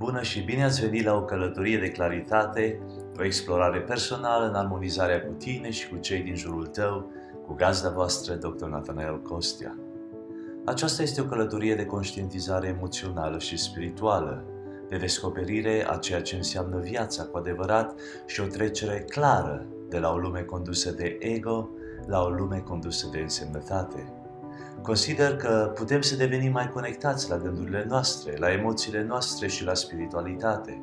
Bună și bine ați venit la o călătorie de claritate, o explorare personală în armonizarea cu tine și cu cei din jurul tău, cu gazda voastră, Dr. Nathanael Costia. Aceasta este o călătorie de conștientizare emoțională și spirituală, de descoperire a ceea ce înseamnă viața cu adevărat și o trecere clară de la o lume condusă de ego la o lume condusă de însemnătate. Consider că putem să devenim mai conectați la gândurile noastre, la emoțiile noastre și la spiritualitate.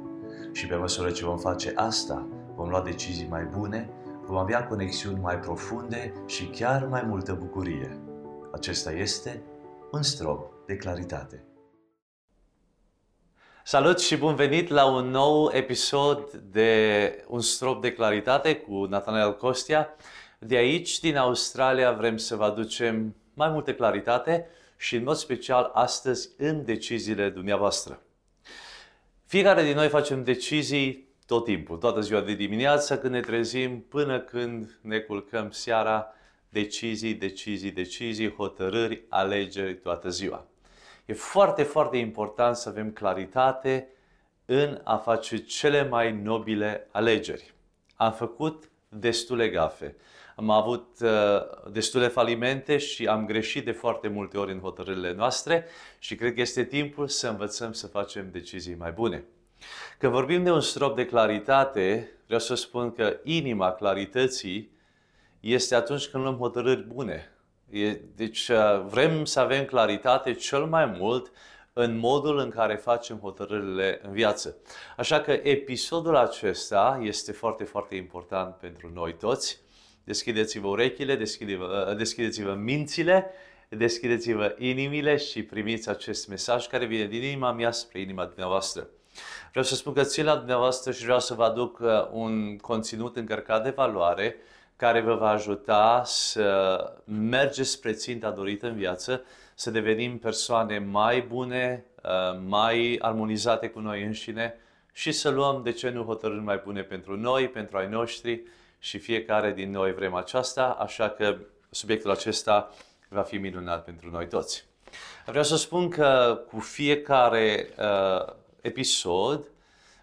Și pe măsură ce vom face asta, vom lua decizii mai bune, vom avea conexiuni mai profunde și chiar mai multă bucurie. Acesta este un strop de claritate. Salut și bun venit la un nou episod de Un strop de claritate cu Nathanael Costia. De aici, din Australia, vrem să vă aducem mai multă claritate și în mod special astăzi în deciziile dumneavoastră. Fiecare din noi facem decizii tot timpul, toată ziua de dimineață când ne trezim până când ne culcăm seara, decizii, decizii, decizii, hotărâri, alegeri toată ziua. E foarte, foarte important să avem claritate în a face cele mai nobile alegeri. Am făcut destule gafe am avut uh, destule falimente și am greșit de foarte multe ori în hotărârile noastre și cred că este timpul să învățăm să facem decizii mai bune. Când vorbim de un strop de claritate, vreau să spun că inima clarității este atunci când luăm hotărâri bune. Deci uh, vrem să avem claritate cel mai mult în modul în care facem hotărârile în viață. Așa că episodul acesta este foarte, foarte important pentru noi toți Deschideți-vă urechile, deschideți-vă, deschideți-vă mințile, deschideți-vă inimile și primiți acest mesaj care vine din inima mea spre inima dumneavoastră. Vreau să spun că țin la dumneavoastră și vreau să vă aduc uh, un conținut încărcat de valoare care vă va ajuta să mergeți spre ținta dorită în viață, să devenim persoane mai bune, uh, mai armonizate cu noi înșine și să luăm, de ce nu, hotărâri mai bune pentru noi, pentru ai noștri și fiecare din noi vrem aceasta, așa că subiectul acesta va fi minunat pentru noi toți. Vreau să spun că cu fiecare uh, episod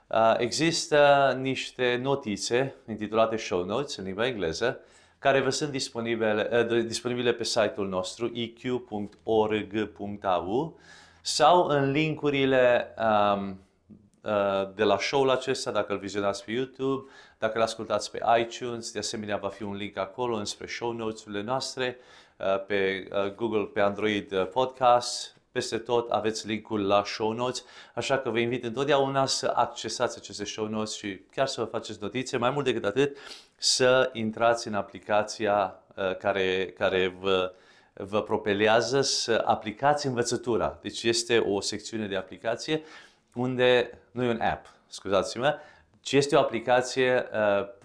uh, există niște notițe intitulate show notes în limba engleză, care vă sunt disponibile, uh, disponibile pe site-ul nostru eq.org.au sau în linkurile um, uh, de la show-ul acesta, dacă îl vizionați pe YouTube, dacă îl ascultați pe iTunes, de asemenea va fi un link acolo înspre show notes-urile noastre, uh, pe uh, Google, pe Android uh, Podcast, peste tot aveți linkul la show notes, așa că vă invit întotdeauna să accesați aceste show notes și chiar să vă faceți notițe. Mai mult decât atât, să intrați în aplicația care, care vă, vă propelează să aplicați învățătura. Deci este o secțiune de aplicație unde, nu e un app, scuzați-mă, ci este o aplicație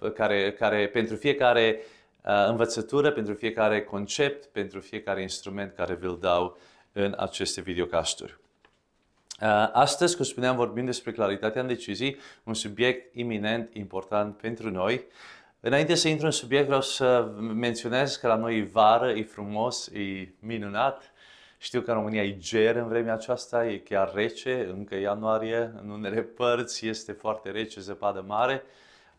uh, care, care pentru fiecare uh, învățătură, pentru fiecare concept, pentru fiecare instrument care vi-l dau în aceste videocasturi. Uh, astăzi, cum spuneam, vorbim despre claritatea în decizii, un subiect iminent important pentru noi. Înainte să intru în subiect, vreau să menționez că la noi e vară, e frumos, e minunat. Știu că în România e ger în vremea aceasta, e chiar rece, încă ianuarie, în unele părți este foarte rece, zăpadă mare.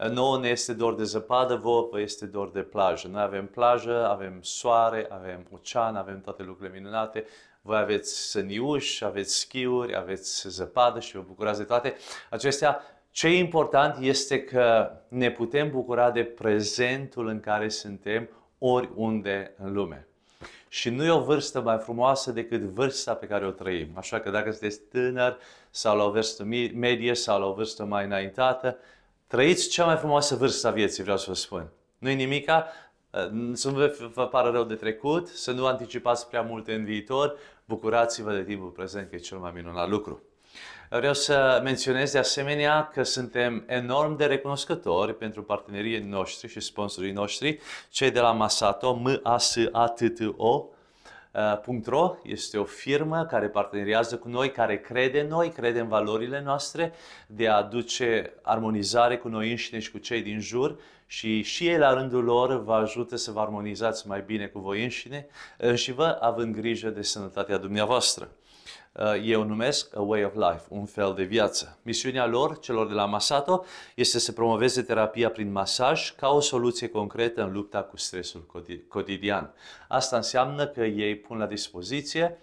Nouă ne este dor de zăpadă, vouă vă este dor de plajă. Noi avem plajă, avem soare, avem ocean, avem toate lucrurile minunate. Voi aveți săniuși, aveți schiuri, aveți zăpadă și vă bucurați de toate acestea. Ce e important este că ne putem bucura de prezentul în care suntem oriunde în lume. Și nu e o vârstă mai frumoasă decât vârsta pe care o trăim. Așa că dacă sunteți tânăr sau la o vârstă medie sau la o vârstă mai înaintată, trăiți cea mai frumoasă vârstă a vieții, vreau să vă spun. Nu-i nimica, să nu vă pară rău de trecut, să nu anticipați prea multe în viitor, bucurați-vă de timpul prezent, că e cel mai minunat lucru. Vreau să menționez de asemenea că suntem enorm de recunoscători pentru partenerii noștri și sponsorii noștri, cei de la Masato, m a s a t t o .ro este o firmă care parteneriază cu noi, care crede în noi, crede în valorile noastre de a aduce armonizare cu noi înșine și cu cei din jur și și ei la rândul lor vă ajută să vă armonizați mai bine cu voi înșine și vă având grijă de sănătatea dumneavoastră. Uh, eu numesc a way of life, un fel de viață. Misiunea lor, celor de la Masato, este să promoveze terapia prin masaj ca o soluție concretă în lupta cu stresul cotidian. Asta înseamnă că ei pun la dispoziție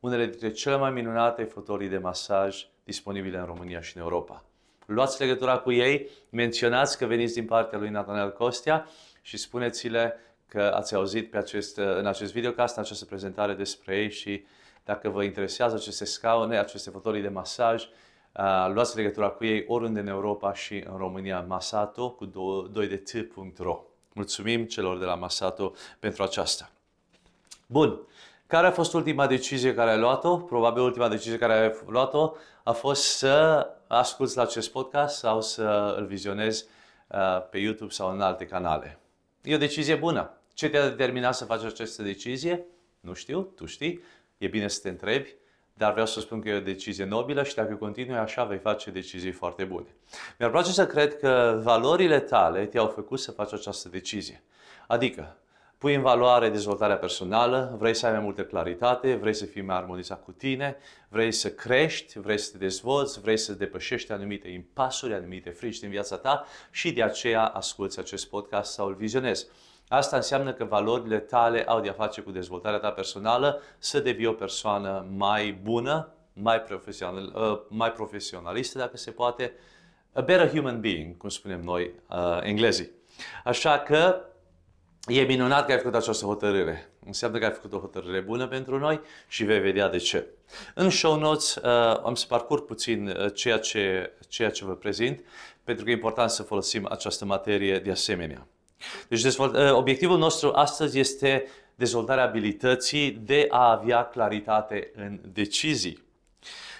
unele dintre cele mai minunate fotolii de masaj disponibile în România și în Europa. Luați legătura cu ei, menționați că veniți din partea lui Nathaniel Costia și spuneți-le că ați auzit pe acest, în acest videocast, în această prezentare despre ei și dacă vă interesează aceste scaune, aceste fotolii de masaj, uh, luați legătura cu ei oriunde în Europa și în România, masato cu 2 de t.ro. Mulțumim celor de la Masato pentru aceasta. Bun. Care a fost ultima decizie care ai luat-o? Probabil ultima decizie care ai luat-o a fost să asculți la acest podcast sau să îl vizionezi uh, pe YouTube sau în alte canale. E o decizie bună. Ce te-a determinat să faci această decizie? Nu știu, tu știi. E bine să te întrebi, dar vreau să spun că e o decizie nobilă și dacă continui așa, vei face decizii foarte bune. Mi-ar place să cred că valorile tale te-au făcut să faci această decizie. Adică, pui în valoare dezvoltarea personală, vrei să ai mai multă claritate, vrei să fii mai armonizat cu tine, vrei să crești, vrei să te dezvolți, vrei să depășești anumite impasuri, anumite frici din viața ta și de aceea asculți acest podcast sau îl vizionezi. Asta înseamnă că valorile tale au de-a face cu dezvoltarea ta personală, să devii o persoană mai bună, mai, profesional, uh, mai profesionalistă, dacă se poate, a better human being, cum spunem noi uh, englezii. Așa că E minunat că ai făcut această hotărâre. Înseamnă că ai făcut o hotărâre bună pentru noi și vei vedea de ce. În show notes uh, am să parcurg puțin uh, ceea, ce, ceea ce vă prezint, pentru că e important să folosim această materie de asemenea. Deci dezvolt, uh, obiectivul nostru astăzi este dezvoltarea abilității de a avea claritate în decizii.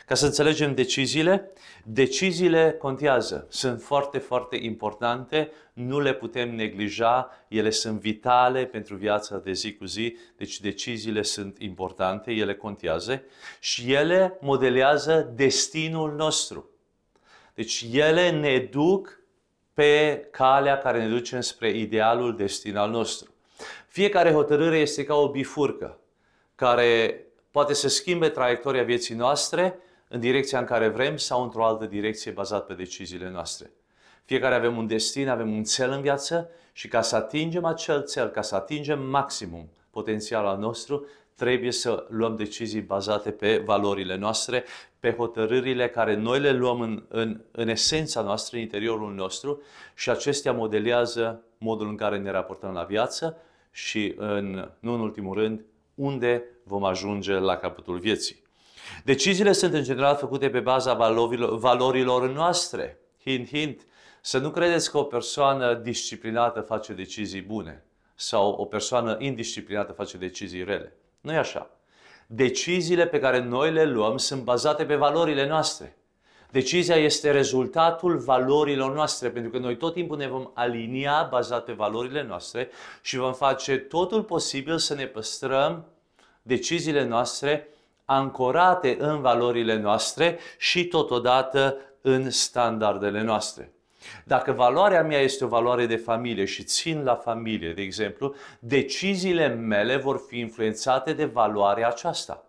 Ca să înțelegem deciziile, deciziile contează, sunt foarte, foarte importante, nu le putem neglija, ele sunt vitale pentru viața de zi cu zi, deci deciziile sunt importante, ele contează și ele modelează destinul nostru. Deci ele ne duc pe calea care ne duce spre idealul destin al nostru. Fiecare hotărâre este ca o bifurcă care poate să schimbe traiectoria vieții noastre în direcția în care vrem sau într-o altă direcție bazat pe deciziile noastre. Fiecare avem un destin, avem un cel în viață și ca să atingem acel cel, ca să atingem maximum potențial al nostru, trebuie să luăm decizii bazate pe valorile noastre, pe hotărârile care noi le luăm în, în, în esența noastră, în interiorul nostru și acestea modelează modul în care ne raportăm la viață și, în, nu în ultimul rând, unde vom ajunge la capătul vieții. Deciziile sunt în general făcute pe baza valorilor noastre. Hint, hint. Să nu credeți că o persoană disciplinată face decizii bune sau o persoană indisciplinată face decizii rele. Nu e așa. Deciziile pe care noi le luăm sunt bazate pe valorile noastre. Decizia este rezultatul valorilor noastre, pentru că noi tot timpul ne vom alinia bazat pe valorile noastre și vom face totul posibil să ne păstrăm deciziile noastre ancorate în valorile noastre și totodată în standardele noastre. Dacă valoarea mea este o valoare de familie și țin la familie, de exemplu, deciziile mele vor fi influențate de valoarea aceasta.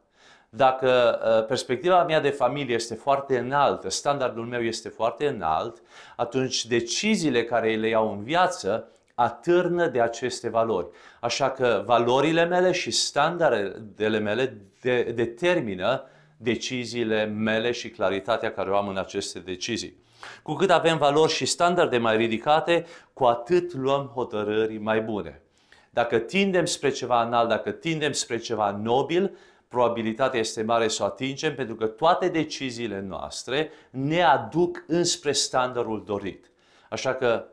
Dacă uh, perspectiva mea de familie este foarte înaltă, standardul meu este foarte înalt, atunci deciziile care le iau în viață atârnă de aceste valori. Așa că valorile mele și standardele mele de, determină deciziile mele și claritatea care o am în aceste decizii. Cu cât avem valori și standarde mai ridicate, cu atât luăm hotărâri mai bune. Dacă tindem spre ceva înalt, dacă tindem spre ceva nobil, probabilitatea este mare să o atingem pentru că toate deciziile noastre ne aduc înspre standardul dorit. Așa că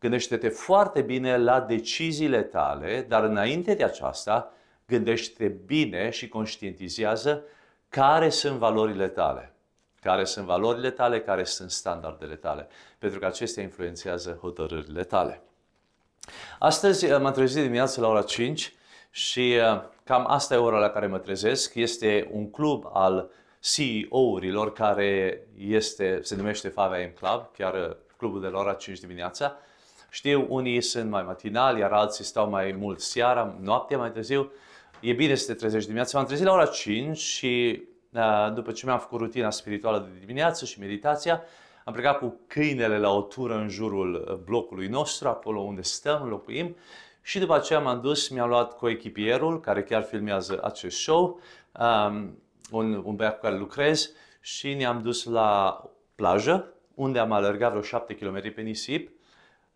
Gândește-te foarte bine la deciziile tale, dar înainte de aceasta, gândește bine și conștientizează care sunt valorile tale. Care sunt valorile tale, care sunt standardele tale. Pentru că acestea influențează hotărârile tale. Astăzi uh, m-am trezit dimineața la ora 5 și uh, cam asta e ora la care mă trezesc. Este un club al CEO-urilor care este, se numește 5am Club, chiar uh, clubul de la ora 5 dimineața. Știu, unii sunt mai matinali, iar alții stau mai mult seara, noaptea, mai târziu. E bine să te trezești dimineața. M-am trezit la ora 5 și uh, după ce mi-am făcut rutina spirituală de dimineață și meditația, am plecat cu câinele la o tură în jurul uh, blocului nostru, acolo unde stăm, locuim, și după aceea m-am dus, mi-am luat coechipierul, care chiar filmează acest show, um, un, un băiat cu care lucrez, și ne-am dus la plajă, unde am alergat vreo 7 km pe nisip,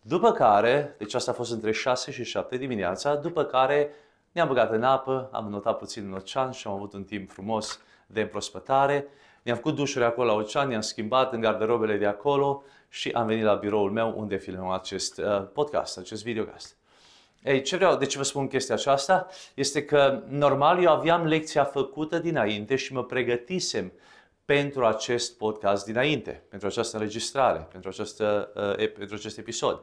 după care, deci asta a fost între 6 și 7 dimineața, după care ne-am băgat în apă, am notat puțin în ocean și am avut un timp frumos de împrospătare. Ne-am făcut dușuri acolo la ocean, ne-am schimbat în garderobele de acolo și am venit la biroul meu unde filmăm acest uh, podcast, acest videocast. Ei, ce vreau, de ce vă spun chestia aceasta? Este că normal eu aveam lecția făcută dinainte și mă pregătisem pentru acest podcast dinainte, pentru această înregistrare, pentru, această, uh, pentru acest episod.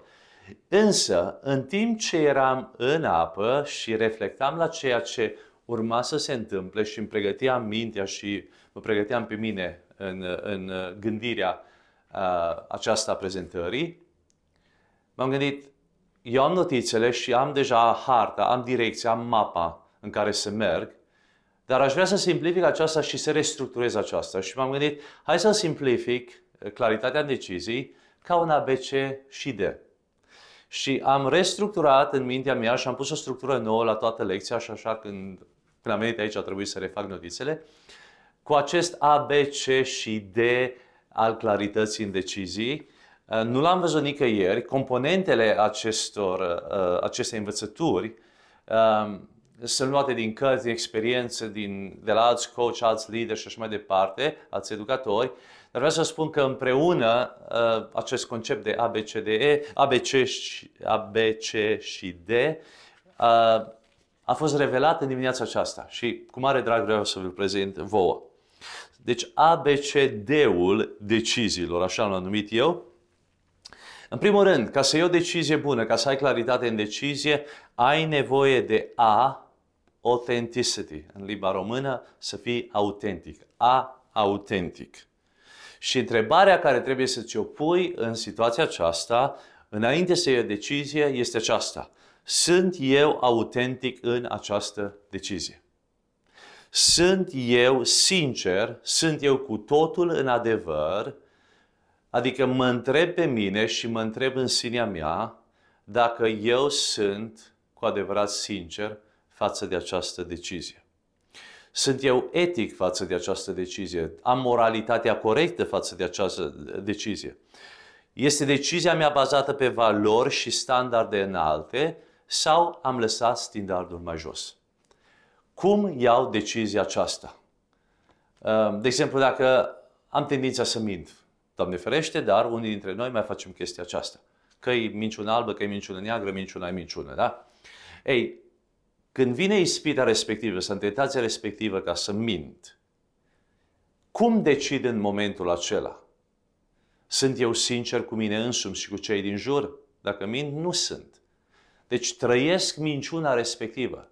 Însă, în timp ce eram în apă și reflectam la ceea ce urma să se întâmple și îmi pregăteam mintea și mă pregăteam pe mine în, în gândirea uh, aceasta a prezentării, m-am gândit, eu am notițele și am deja harta, am direcția, am mapa în care să merg, dar aș vrea să simplific aceasta și să restructurez aceasta. Și m-am gândit, hai să simplific uh, claritatea în decizii ca un ABC și D. Și am restructurat în mintea mea și am pus o structură nouă la toată lecția și așa când, când am venit aici a trebuit să refac notițele, cu acest A, B, C și D al clarității în decizii. Uh, nu l-am văzut nicăieri. Componentele acestor, uh, acestei învățături um, sunt luate din cărți, din experiență, din, de la alți coach, alți lideri și așa mai departe, alți educatori, dar vreau să spun că împreună uh, acest concept de ABCDE, ABC și, ABC și D uh, a fost revelat în dimineața aceasta și cu mare drag vreau să vă prezint vouă. Deci ABCD-ul deciziilor, așa l-am numit eu, în primul rând, ca să iei o decizie bună, ca să ai claritate în decizie, ai nevoie de A, authenticity, în limba română, să fii autentic. A, autentic. Și întrebarea care trebuie să ți-o pui în situația aceasta, înainte să iei o decizie, este aceasta. Sunt eu autentic în această decizie? Sunt eu sincer, sunt eu cu totul în adevăr, adică mă întreb pe mine și mă întreb în sinea mea dacă eu sunt cu adevărat sincer față de această decizie. Sunt eu etic față de această decizie? Am moralitatea corectă față de această decizie? Este decizia mea bazată pe valori și standarde înalte sau am lăsat standardul mai jos? Cum iau decizia aceasta? De exemplu, dacă am tendința să mint, Doamne ferește, dar unii dintre noi mai facem chestia aceasta. Că e minciună albă, că e minciună neagră, minciuna e minciună, da? Ei, când vine ispita respectivă, sau tentația respectivă ca să mint, cum decid în momentul acela? Sunt eu sincer cu mine însumi și cu cei din jur? Dacă mint, nu sunt. Deci trăiesc minciuna respectivă.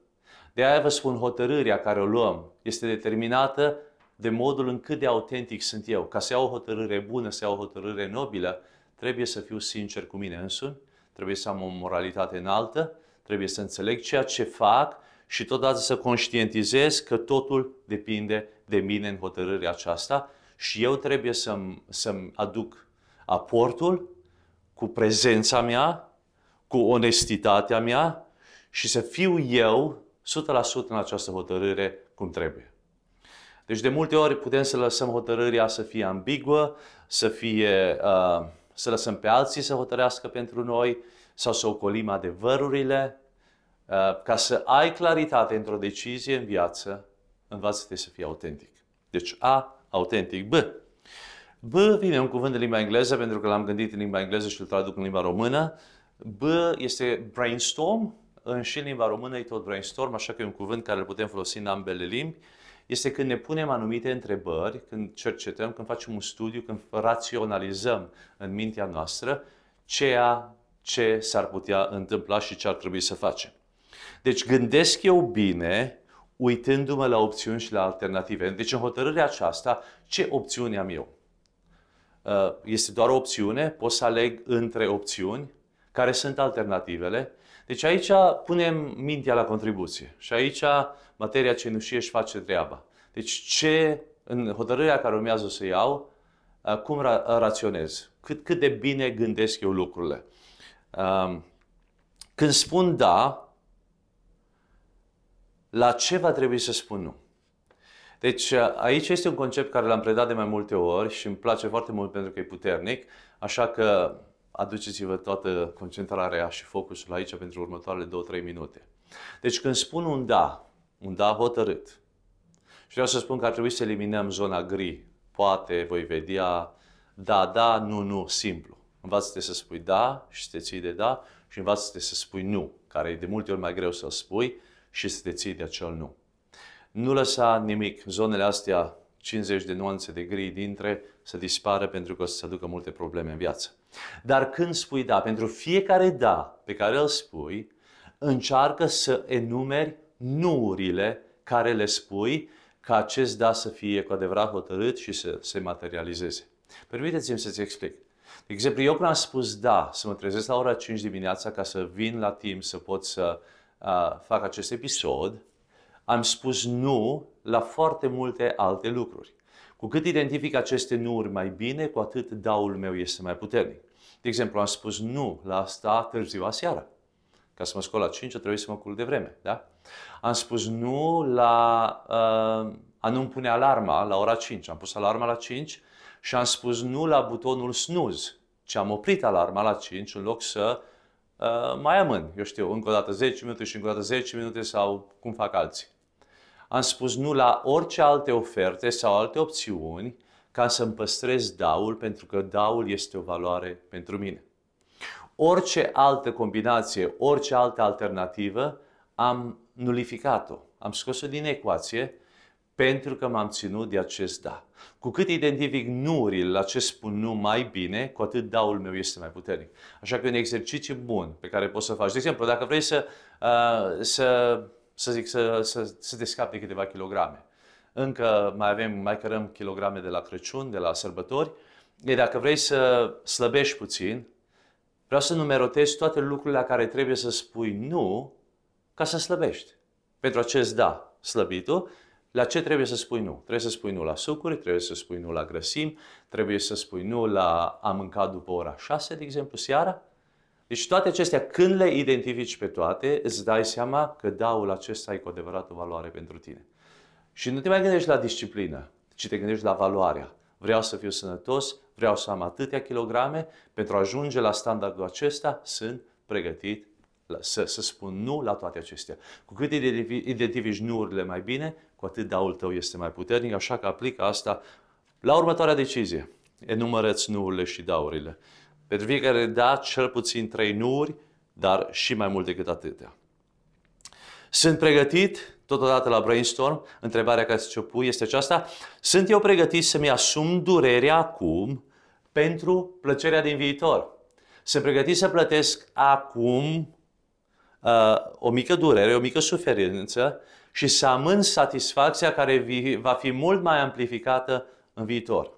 De aia vă spun, hotărârea care o luăm este determinată de modul în cât de autentic sunt eu. Ca să iau o hotărâre bună, să iau o hotărâre nobilă, trebuie să fiu sincer cu mine însumi, trebuie să am o moralitate înaltă, trebuie să înțeleg ceea ce fac și totodată să conștientizez că totul depinde de mine în hotărârea aceasta și eu trebuie să-mi, să-mi aduc aportul cu prezența mea, cu onestitatea mea și să fiu eu 100% în această hotărâre cum trebuie. Deci de multe ori putem să lăsăm hotărârea să fie ambiguă, să, fie, uh, să lăsăm pe alții să hotărească pentru noi sau să ocolim adevărurile. Uh, ca să ai claritate într-o decizie în viață, învață-te să fii autentic. Deci A, autentic. B. B vine un cuvânt de limba engleză pentru că l-am gândit în limba engleză și îl traduc în limba română. B este brainstorm, în și în limba română e tot brainstorm, așa că e un cuvânt care îl putem folosi în ambele limbi. Este când ne punem anumite întrebări, când cercetăm, când facem un studiu, când raționalizăm în mintea noastră ceea ce s-ar putea întâmpla și ce ar trebui să facem. Deci gândesc eu bine, uitându-mă la opțiuni și la alternative. Deci în hotărârea aceasta, ce opțiuni am eu? Uh, este doar o opțiune, pot să aleg între opțiuni, care sunt alternativele. Deci aici punem mintea la contribuție și aici materia cenușie își face treaba. Deci ce în hotărârea care urmează să iau, uh, cum ra- raționez, cât, cât de bine gândesc eu lucrurile. Um, când spun da, la ce va trebui să spun nu? Deci uh, aici este un concept care l-am predat de mai multe ori și îmi place foarte mult pentru că e puternic, așa că aduceți-vă toată concentrarea și focusul aici pentru următoarele 2-3 minute. Deci când spun un da, un da hotărât, și vreau să spun că ar trebui să eliminăm zona gri. Poate, voi vedea, da, da, nu, nu, simplu. Învață-te să spui da și să te ții de da și învață-te să spui nu, care e de multe ori mai greu să-l spui și să te ții de acel nu. Nu lăsa nimic, zonele astea 50 de nuanțe de gri dintre să dispară pentru că o să se aducă multe probleme în viață. Dar când spui da, pentru fiecare da pe care îl spui, încearcă să enumeri nuurile care le spui ca acest da să fie cu adevărat hotărât și să se materializeze. Permiteți-mi să-ți explic. De exemplu, eu când am spus da, să mă trezesc la ora 5 dimineața ca să vin la timp să pot să uh, fac acest episod, am spus nu la foarte multe alte lucruri. Cu cât identific aceste nuuri mai bine, cu atât daul meu este mai puternic. De exemplu, am spus nu la asta târziu aseară. Ca să mă scol la 5, trebuie să mă culc de vreme. Da? Am spus nu la uh, a nu pune alarma la ora 5. Am pus alarma la 5 și am spus nu la butonul snooze, ci am oprit alarma la 5 în loc să uh, mai amân, eu știu, încă o dată 10 minute și încă o dată 10 minute sau cum fac alții. Am spus nu la orice alte oferte sau alte opțiuni ca să-mi păstrez daul pentru că daul este o valoare pentru mine. Orice altă combinație, orice altă alternativă, am nulificat-o, am scos-o din ecuație pentru că m-am ținut de acest da. Cu cât identific nurile la ce spun nu mai bine, cu atât daul meu este mai puternic. Așa că e un exercițiu bun pe care poți să faci. De exemplu, dacă vrei să, uh, să, să zic, să, să, să te scapi de câteva kilograme, încă mai avem, mai cărăm kilograme de la Crăciun, de la sărbători, e dacă vrei să slăbești puțin, vreau să numerotezi toate lucrurile la care trebuie să spui nu ca să slăbești. Pentru acest da, slăbitul, la ce trebuie să spui nu? Trebuie să spui nu la sucuri, trebuie să spui nu la grăsimi, trebuie să spui nu la a mânca după ora 6, de exemplu, seara. Deci toate acestea, când le identifici pe toate, îți dai seama că daul acesta e cu adevărat o valoare pentru tine. Și nu te mai gândești la disciplină, ci te gândești la valoarea. Vreau să fiu sănătos, vreau să am atâtea kilograme, pentru a ajunge la standardul acesta sunt pregătit să, să spun nu la toate acestea. Cu cât identifici nuurile mai bine, cu atât daul tău este mai puternic, așa că aplică asta la următoarea decizie. Enumărăți nuurile și daurile. Pentru fiecare da, cel puțin trei nuuri, dar și mai mult decât atâtea. Sunt pregătit, totodată la brainstorm, întrebarea care ți-o pui este aceasta, sunt eu pregătit să-mi asum durerea acum pentru plăcerea din viitor? Sunt pregătit să plătesc acum uh, o mică durere, o mică suferință și să amân satisfacția care va fi mult mai amplificată în viitor.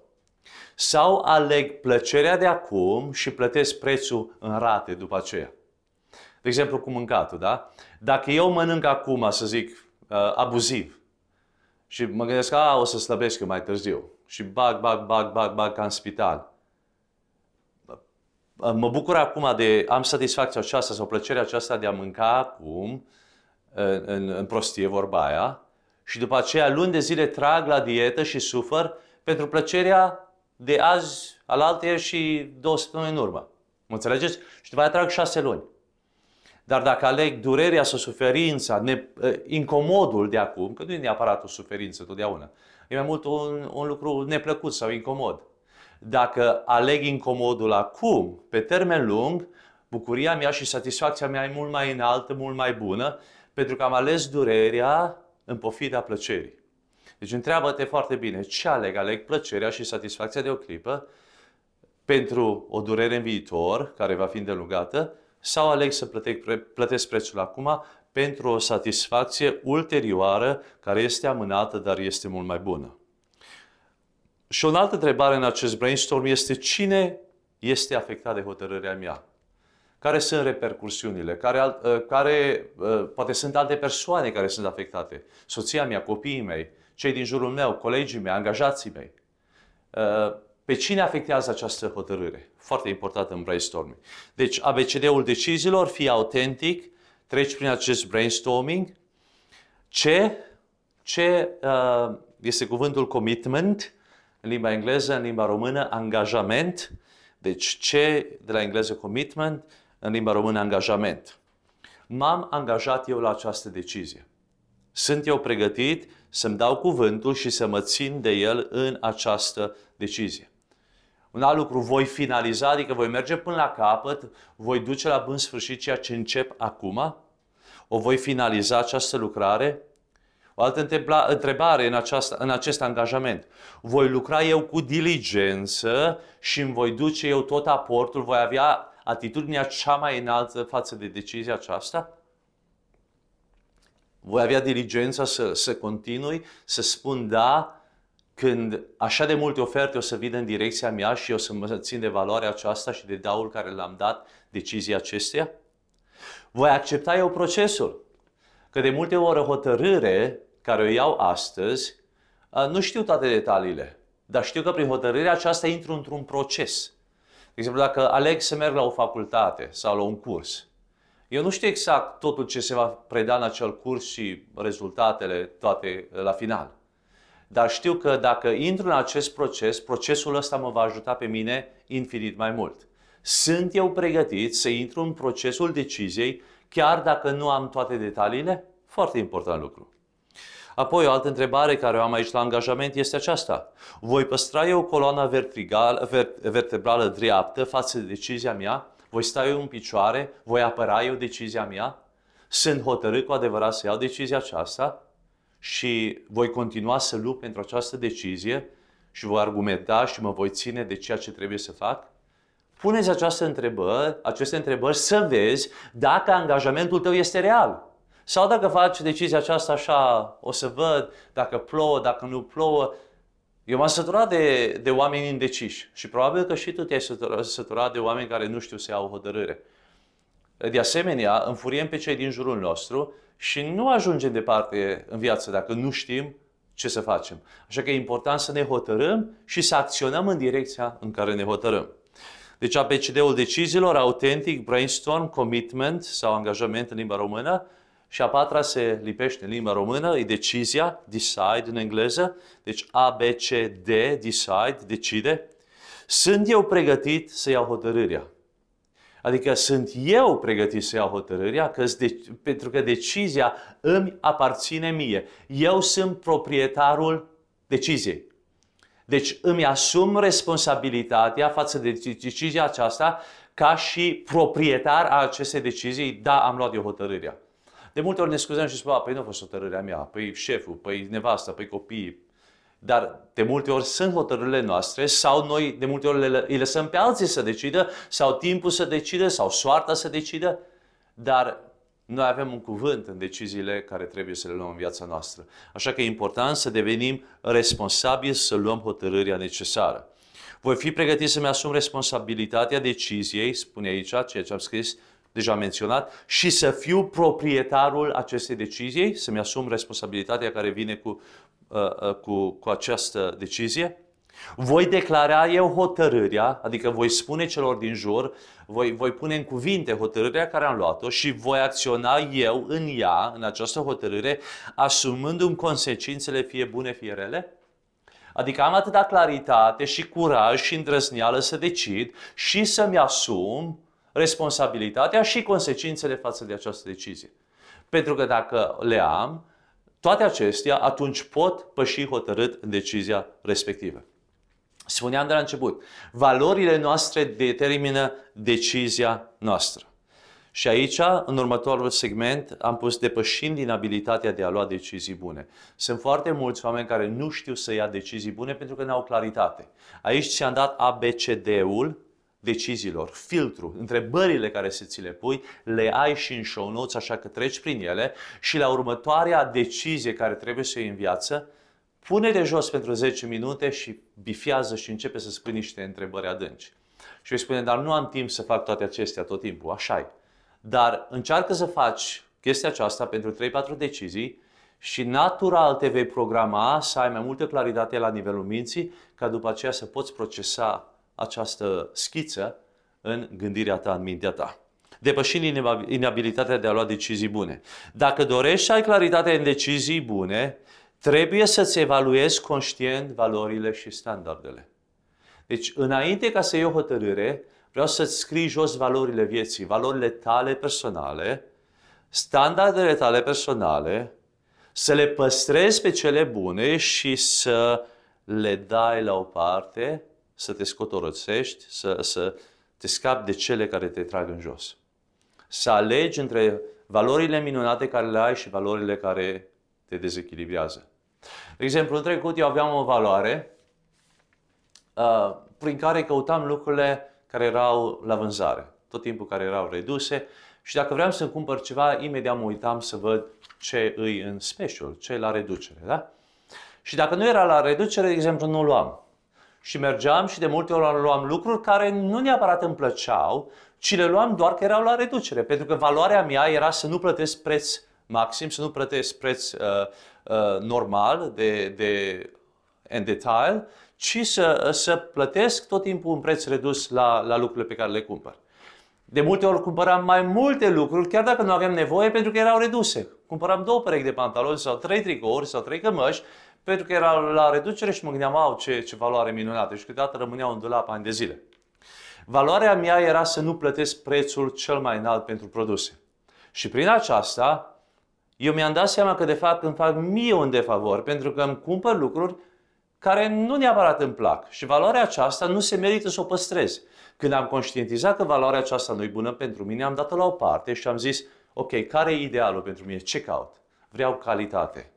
Sau aleg plăcerea de acum și plătesc prețul în rate după aceea. De exemplu, cu mâncatul, da? Dacă eu mănânc acum, să zic, uh, abuziv și mă gândesc că o să slăbesc mai târziu și bag, bag, bag, bag, bag ca în spital, mă bucur acum de, am satisfacția aceasta sau plăcerea aceasta de a mânca acum, în, în, în prostie vorba aia, și după aceea luni de zile trag la dietă și sufăr pentru plăcerea de azi, al alter și două săptămâni în urmă. Mă înțelegeți? Și după aceea trag șase luni. Dar dacă aleg durerea sau suferința, ne, ă, incomodul de acum, că nu e neapărat o suferință totdeauna, e mai mult un, un lucru neplăcut sau incomod. Dacă aleg incomodul acum, pe termen lung, bucuria mea și satisfacția mea e mult mai înaltă, mult mai bună, pentru că am ales durerea în pofida plăcerii. Deci întreabă-te foarte bine, ce aleg? Aleg plăcerea și satisfacția de o clipă pentru o durere în viitor, care va fi îndelungată, sau aleg să plătesc, plătesc prețul acum pentru o satisfacție ulterioară care este amânată, dar este mult mai bună. Și o altă întrebare în acest brainstorm este cine este afectat de hotărârea mea? Care sunt repercursiunile? Care, uh, care uh, poate sunt alte persoane care sunt afectate? Soția mea, copiii mei, cei din jurul meu, colegii mei, angajații mei. Uh, pe cine afectează această hotărâre? Foarte important în brainstorming. Deci ABCD-ul deciziilor, fii autentic, treci prin acest brainstorming. Ce? Ce uh, este cuvântul commitment în limba engleză, în limba română, angajament. Deci ce de la engleză commitment, în limba română angajament. M-am angajat eu la această decizie. Sunt eu pregătit să-mi dau cuvântul și să mă țin de el în această decizie. Un alt lucru, voi finaliza, adică voi merge până la capăt, voi duce la bun sfârșit ceea ce încep acum, o voi finaliza această lucrare. O altă întrebare în, aceasta, în acest angajament. Voi lucra eu cu diligență și îmi voi duce eu tot aportul, voi avea atitudinea cea mai înaltă față de decizia aceasta? Voi avea diligența să, să continui, să spun da, când așa de multe oferte o să vină în direcția mea și o să mă țin de valoarea aceasta și de daul care l-am dat decizia acesteia? Voi accepta eu procesul. Că de multe ori o hotărâre care o iau astăzi, nu știu toate detaliile, dar știu că prin hotărârea aceasta intru într-un proces. De exemplu, dacă aleg să merg la o facultate sau la un curs, eu nu știu exact totul ce se va preda în acel curs și rezultatele toate la final. Dar știu că dacă intru în acest proces, procesul ăsta mă va ajuta pe mine infinit mai mult. Sunt eu pregătit să intru în procesul deciziei, chiar dacă nu am toate detaliile? Foarte important lucru. Apoi, o altă întrebare care o am aici la angajament este aceasta. Voi păstra eu coloana vertebrală dreaptă față de decizia mea? Voi sta eu în picioare? Voi apăra eu decizia mea? Sunt hotărât cu adevărat să iau decizia aceasta? Și voi continua să lupt pentru această decizie și voi argumenta și mă voi ține de ceea ce trebuie să fac? Puneți această întrebări, aceste întrebări să vezi dacă angajamentul tău este real. Sau dacă faci decizia aceasta așa, o să văd dacă plouă, dacă nu plouă. Eu m-am săturat de, de oameni indeciși și probabil că și tu te-ai săturat de oameni care nu știu să iau o hotărâre. De asemenea, înfuriem pe cei din jurul nostru și nu ajungem departe în viață dacă nu știm ce să facem. Așa că e important să ne hotărâm și să acționăm în direcția în care ne hotărâm. Deci ABCD-ul deciziilor, autentic, brainstorm, commitment sau angajament în limba română, și a patra se lipește în limba română, e decizia, decide în engleză, deci A, B, C, D, decide, decide. Sunt eu pregătit să iau hotărârea. Adică sunt eu pregătit să iau hotărârea, că de, pentru că decizia îmi aparține mie. Eu sunt proprietarul deciziei. Deci îmi asum responsabilitatea față de decizia aceasta ca și proprietar a acestei decizii. Da, am luat eu hotărârea. De multe ori ne scuzăm și spunem, păi nu a fost hotărârea mea, păi șeful, păi nevasta, păi copiii. Dar de multe ori sunt hotărârile noastre sau noi de multe ori le, îi lăsăm pe alții să decidă sau timpul să decidă sau soarta să decidă. Dar noi avem un cuvânt în deciziile care trebuie să le luăm în viața noastră. Așa că e important să devenim responsabili să luăm hotărârea necesară. Voi fi pregătit să-mi asum responsabilitatea deciziei, spune aici, ceea ce am scris, deja menționat, și să fiu proprietarul acestei decizii, să-mi asum responsabilitatea care vine cu, uh, uh, cu, cu această decizie. Voi declara eu hotărârea, adică voi spune celor din jur, voi, voi pune în cuvinte hotărârea care am luat-o și voi acționa eu în ea, în această hotărâre, asumându-mi consecințele fie bune, fie rele? Adică am atâta claritate și curaj și îndrăzneală să decid și să-mi asum responsabilitatea și consecințele față de această decizie. Pentru că dacă le am, toate acestea, atunci pot păși hotărât în decizia respectivă. Spuneam de la început, valorile noastre determină decizia noastră. Și aici, în următorul segment, am pus depășind din abilitatea de a lua decizii bune. Sunt foarte mulți oameni care nu știu să ia decizii bune pentru că nu au claritate. Aici ți-am dat ABCD-ul deciziilor, filtru, întrebările care să ți le pui, le ai și în show notes, așa că treci prin ele și la următoarea decizie care trebuie să iei în viață, pune-te jos pentru 10 minute și bifiază și începe să spui niște întrebări adânci. Și îi spune, dar nu am timp să fac toate acestea tot timpul, așa -i. Dar încearcă să faci chestia aceasta pentru 3-4 decizii și natural te vei programa să ai mai multă claritate la nivelul minții, ca după aceea să poți procesa această schiță în gândirea ta, în mintea ta. Depășind inabilitatea de a lua decizii bune. Dacă dorești să ai claritate în decizii bune, trebuie să-ți evaluezi conștient valorile și standardele. Deci, înainte ca să iei o hotărâre, vreau să-ți scrii jos valorile vieții, valorile tale personale, standardele tale personale, să le păstrezi pe cele bune și să le dai la o parte, să te scotorățești, să, să te scapi de cele care te trag în jos. Să alegi între valorile minunate care le ai și valorile care te dezechilibrează. De exemplu, în trecut eu aveam o valoare uh, prin care căutam lucrurile care erau la vânzare, tot timpul care erau reduse și dacă vreau să cumpăr ceva, imediat mă uitam să văd ce îi în special, ce e la reducere. Da? Și dacă nu era la reducere, de exemplu, nu luam. Și mergeam și de multe ori luam lucruri care nu neapărat îmi plăceau, ci le luam doar că erau la reducere. Pentru că valoarea mea era să nu plătesc preț maxim, să nu plătesc preț uh, uh, normal de, de în detail, ci să, să plătesc tot timpul un preț redus la, la lucrurile pe care le cumpăr. De multe ori cumpăram mai multe lucruri, chiar dacă nu aveam nevoie, pentru că erau reduse. Cumpăram două perechi de pantaloni sau trei tricouri sau trei cămăși, pentru că erau la reducere și mă gândeam, au, ce, ce valoare minunată. Și câteodată rămâneau în dulap ani de zile. Valoarea mea era să nu plătesc prețul cel mai înalt pentru produse. Și prin aceasta, eu mi-am dat seama că de fapt îmi fac mie un defavor, pentru că îmi cumpăr lucruri care nu neapărat îmi plac. Și valoarea aceasta nu se merită să o păstrez. Când am conștientizat că valoarea aceasta nu e bună pentru mine, am dat-o la o parte și am zis, ok, care e idealul pentru mine? Ce caut? Vreau calitate.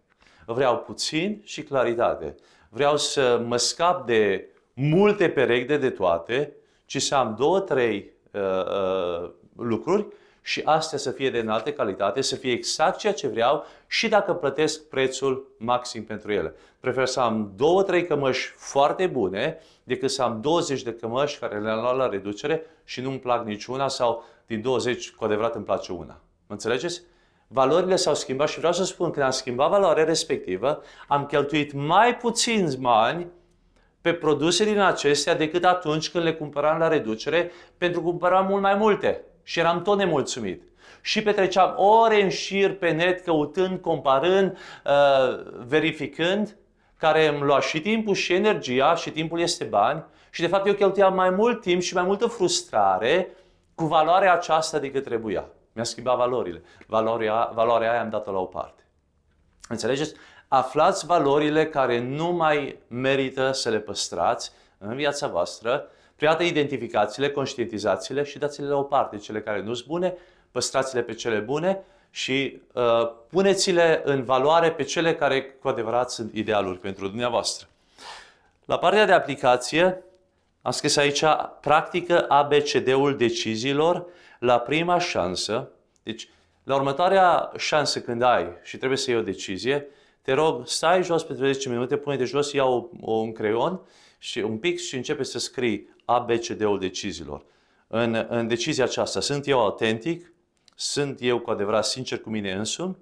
Vreau puțin și claritate. Vreau să mă scap de multe perechi de toate, ci să am două, trei uh, uh, lucruri și astea să fie de înaltă calitate, să fie exact ceea ce vreau și dacă plătesc prețul maxim pentru ele. Prefer să am două, trei cămăși foarte bune decât să am 20 de cămăși care le-am luat la reducere și nu-mi plac niciuna sau din 20 cu adevărat îmi place una. Mă înțelegeți? Valorile s-au schimbat și vreau să spun că am schimbat valoarea respectivă, am cheltuit mai puțini bani pe produse din acestea decât atunci când le cumpăram la reducere, pentru că cumpăram mult mai multe și eram tot nemulțumit. Și petreceam ore în șir pe net căutând, comparând, uh, verificând, care îmi lua și timpul și energia și timpul este bani și de fapt eu cheltuiam mai mult timp și mai multă frustrare cu valoarea aceasta decât trebuia. Mi-a schimbat valorile. Valoarea, valoarea aia am dat-o la o parte. Înțelegeți? Aflați valorile care nu mai merită să le păstrați în viața voastră Priată identificațiile, conștientizațiile și dați-le la o parte. Cele care nu sunt bune, păstrați-le pe cele bune și uh, puneți-le în valoare pe cele care cu adevărat sunt idealuri pentru dumneavoastră. La partea de aplicație, am scris aici, practică ABCD-ul deciziilor la prima șansă. Deci, la următoarea șansă când ai și trebuie să iei o decizie, te rog, stai jos pentru 10 minute, pune-te jos, ia un creion și un pic și începe să scrii ABCD-ul deciziilor. În, în decizia aceasta, sunt eu autentic? Sunt eu cu adevărat sincer cu mine însumi?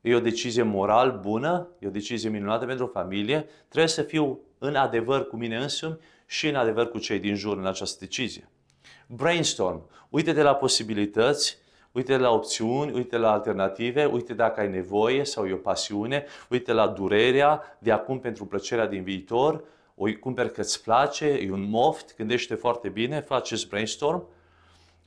E o decizie moral bună? E o decizie minunată pentru o familie? Trebuie să fiu în adevăr cu mine însumi și în adevăr cu cei din jur în această decizie. Brainstorm. Uite-te la posibilități, uite la opțiuni, uite la alternative, uite dacă ai nevoie sau e o pasiune, uite la durerea de acum pentru plăcerea din viitor, o cumperi că îți place, e un moft, gândește foarte bine, faceți brainstorm,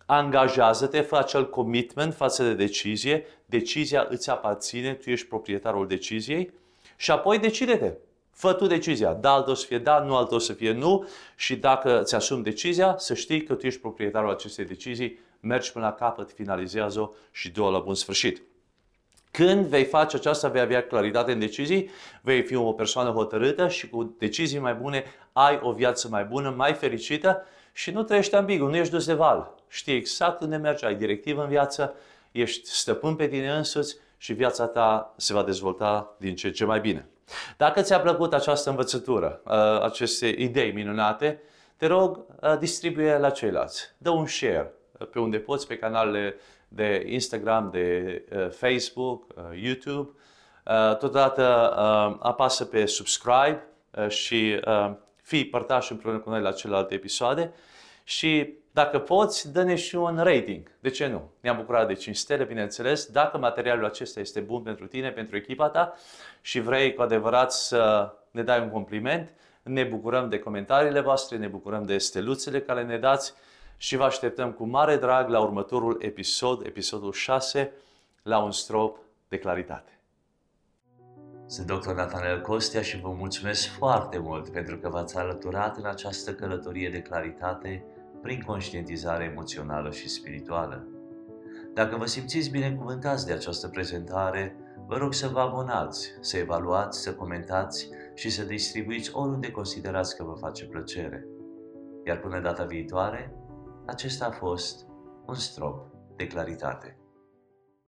angajează-te, fă acel commitment față de decizie, decizia îți aparține, tu ești proprietarul deciziei și apoi decide-te. Fă tu decizia, da, altul să fie da, nu altul să fie nu și dacă ți asumi decizia, să știi că tu ești proprietarul acestei decizii, mergi până la capăt, finalizează-o și du-o la bun sfârșit. Când vei face aceasta, vei avea claritate în decizii, vei fi o persoană hotărâtă și cu decizii mai bune ai o viață mai bună, mai fericită și nu trăiești ambigu, nu ești dus de val. Știi exact unde mergi, ai directivă în viață, ești stăpân pe tine însuți și viața ta se va dezvolta din ce ce mai bine. Dacă ți-a plăcut această învățătură, uh, aceste idei minunate, te rog, uh, distribuie la ceilalți. Dă un share pe unde poți, pe canalele de Instagram, de uh, Facebook, uh, YouTube Uh, totodată uh, apasă pe subscribe uh, și uh, fii părtaș împreună cu noi la celelalte episoade și dacă poți, dă-ne și un rating. De ce nu? Ne-am bucurat de 5 stele, bineînțeles. Dacă materialul acesta este bun pentru tine, pentru echipa ta și vrei cu adevărat să ne dai un compliment, ne bucurăm de comentariile voastre, ne bucurăm de steluțele care ne dați și vă așteptăm cu mare drag la următorul episod, episodul 6, la un strop de claritate. Sunt dr. Nathanael Costea și vă mulțumesc foarte mult pentru că v-ați alăturat în această călătorie de claritate prin conștientizare emoțională și spirituală. Dacă vă simțiți binecuvântați de această prezentare, vă rog să vă abonați, să evaluați, să comentați și să distribuiți oriunde considerați că vă face plăcere. Iar până data viitoare, acesta a fost un strop de claritate.